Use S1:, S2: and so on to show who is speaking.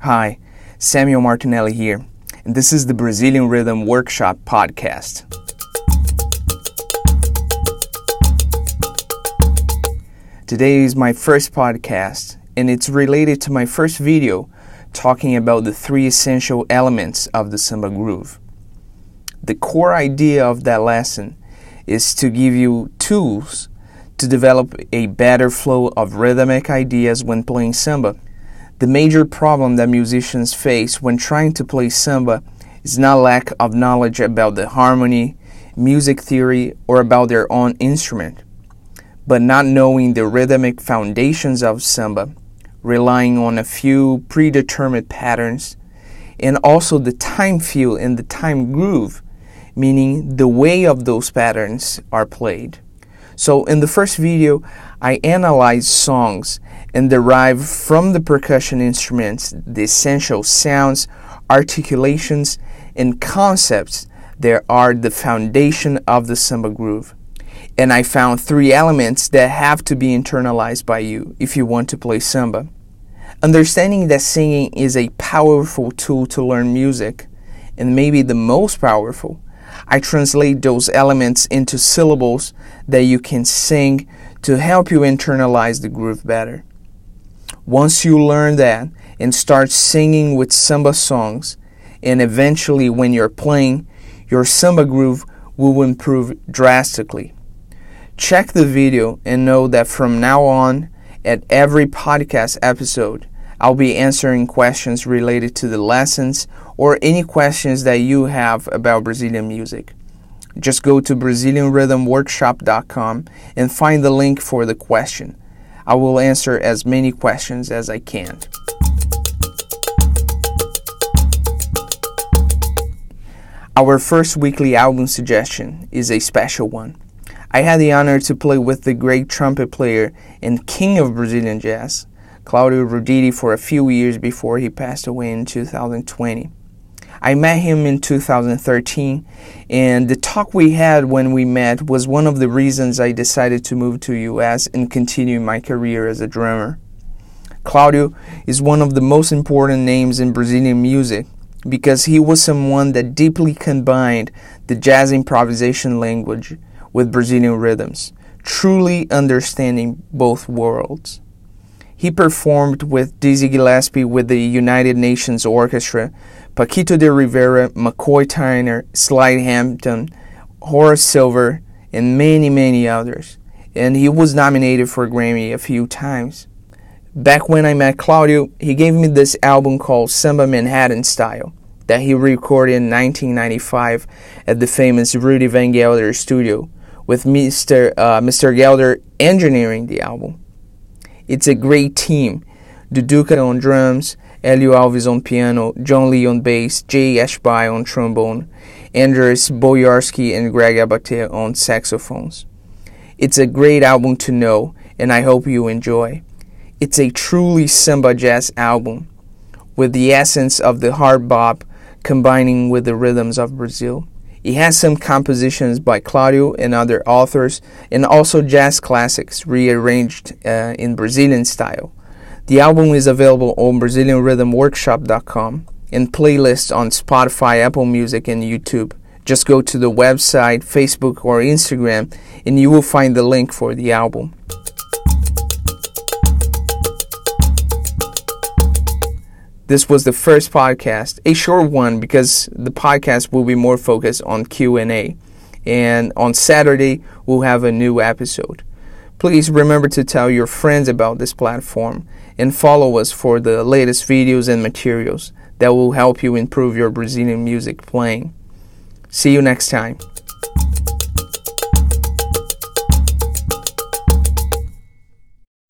S1: Hi, Samuel Martinelli here, and this is the Brazilian Rhythm Workshop podcast. Today is my first podcast, and it's related to my first video talking about the three essential elements of the samba groove. The core idea of that lesson is to give you tools to develop a better flow of rhythmic ideas when playing samba. The major problem that musicians face when trying to play samba is not lack of knowledge about the harmony, music theory, or about their own instrument but not knowing the rhythmic foundations of samba, relying on a few predetermined patterns, and also the time feel and the time groove, meaning the way of those patterns are played. So, in the first video, I analyzed songs and derived from the percussion instruments the essential sounds, articulations, and concepts that are the foundation of the samba groove and I found three elements that have to be internalized by you if you want to play samba. Understanding that singing is a powerful tool to learn music, and maybe the most powerful, I translate those elements into syllables that you can sing to help you internalize the groove better. Once you learn that and start singing with samba songs, and eventually when you're playing, your samba groove will improve drastically. Check the video and know that from now on, at every podcast episode, I'll be answering questions related to the lessons or any questions that you have about Brazilian music. Just go to BrazilianRhythmWorkshop.com and find the link for the question. I will answer as many questions as I can. Our first weekly album suggestion is a special one. I had the honor to play with the great trumpet player and king of Brazilian jazz, Claudio Roditi, for a few years before he passed away in 2020. I met him in 2013, and the talk we had when we met was one of the reasons I decided to move to US and continue my career as a drummer. Claudio is one of the most important names in Brazilian music because he was someone that deeply combined the jazz improvisation language with Brazilian rhythms, truly understanding both worlds. He performed with Dizzy Gillespie with the United Nations Orchestra, Paquito D'Rivera, McCoy Tyner, Slide Hampton, Horace Silver, and many, many others. And he was nominated for a Grammy a few times. Back when I met Claudio, he gave me this album called Samba Manhattan Style that he recorded in 1995 at the famous Rudy Van Gelder studio with Mr. Uh, Mr. Gelder engineering the album. It's a great team. Duduka on drums, Helio Alves on piano, John Lee on bass, Jay Ashby on trombone, Andres Boiarsky and Greg Abate on saxophones. It's a great album to know, and I hope you enjoy. It's a truly samba jazz album, with the essence of the hard bop combining with the rhythms of Brazil. He has some compositions by Claudio and other authors, and also jazz classics rearranged uh, in Brazilian style. The album is available on BrazilianRhythmWorkshop.com and playlists on Spotify, Apple Music, and YouTube. Just go to the website, Facebook, or Instagram, and you will find the link for the album. This was the first podcast, a short one because the podcast will be more focused on Q&A. And on Saturday, we'll have a new episode. Please remember to tell your friends about this platform and follow us for the latest videos and materials that will help you improve your Brazilian music playing. See you next time.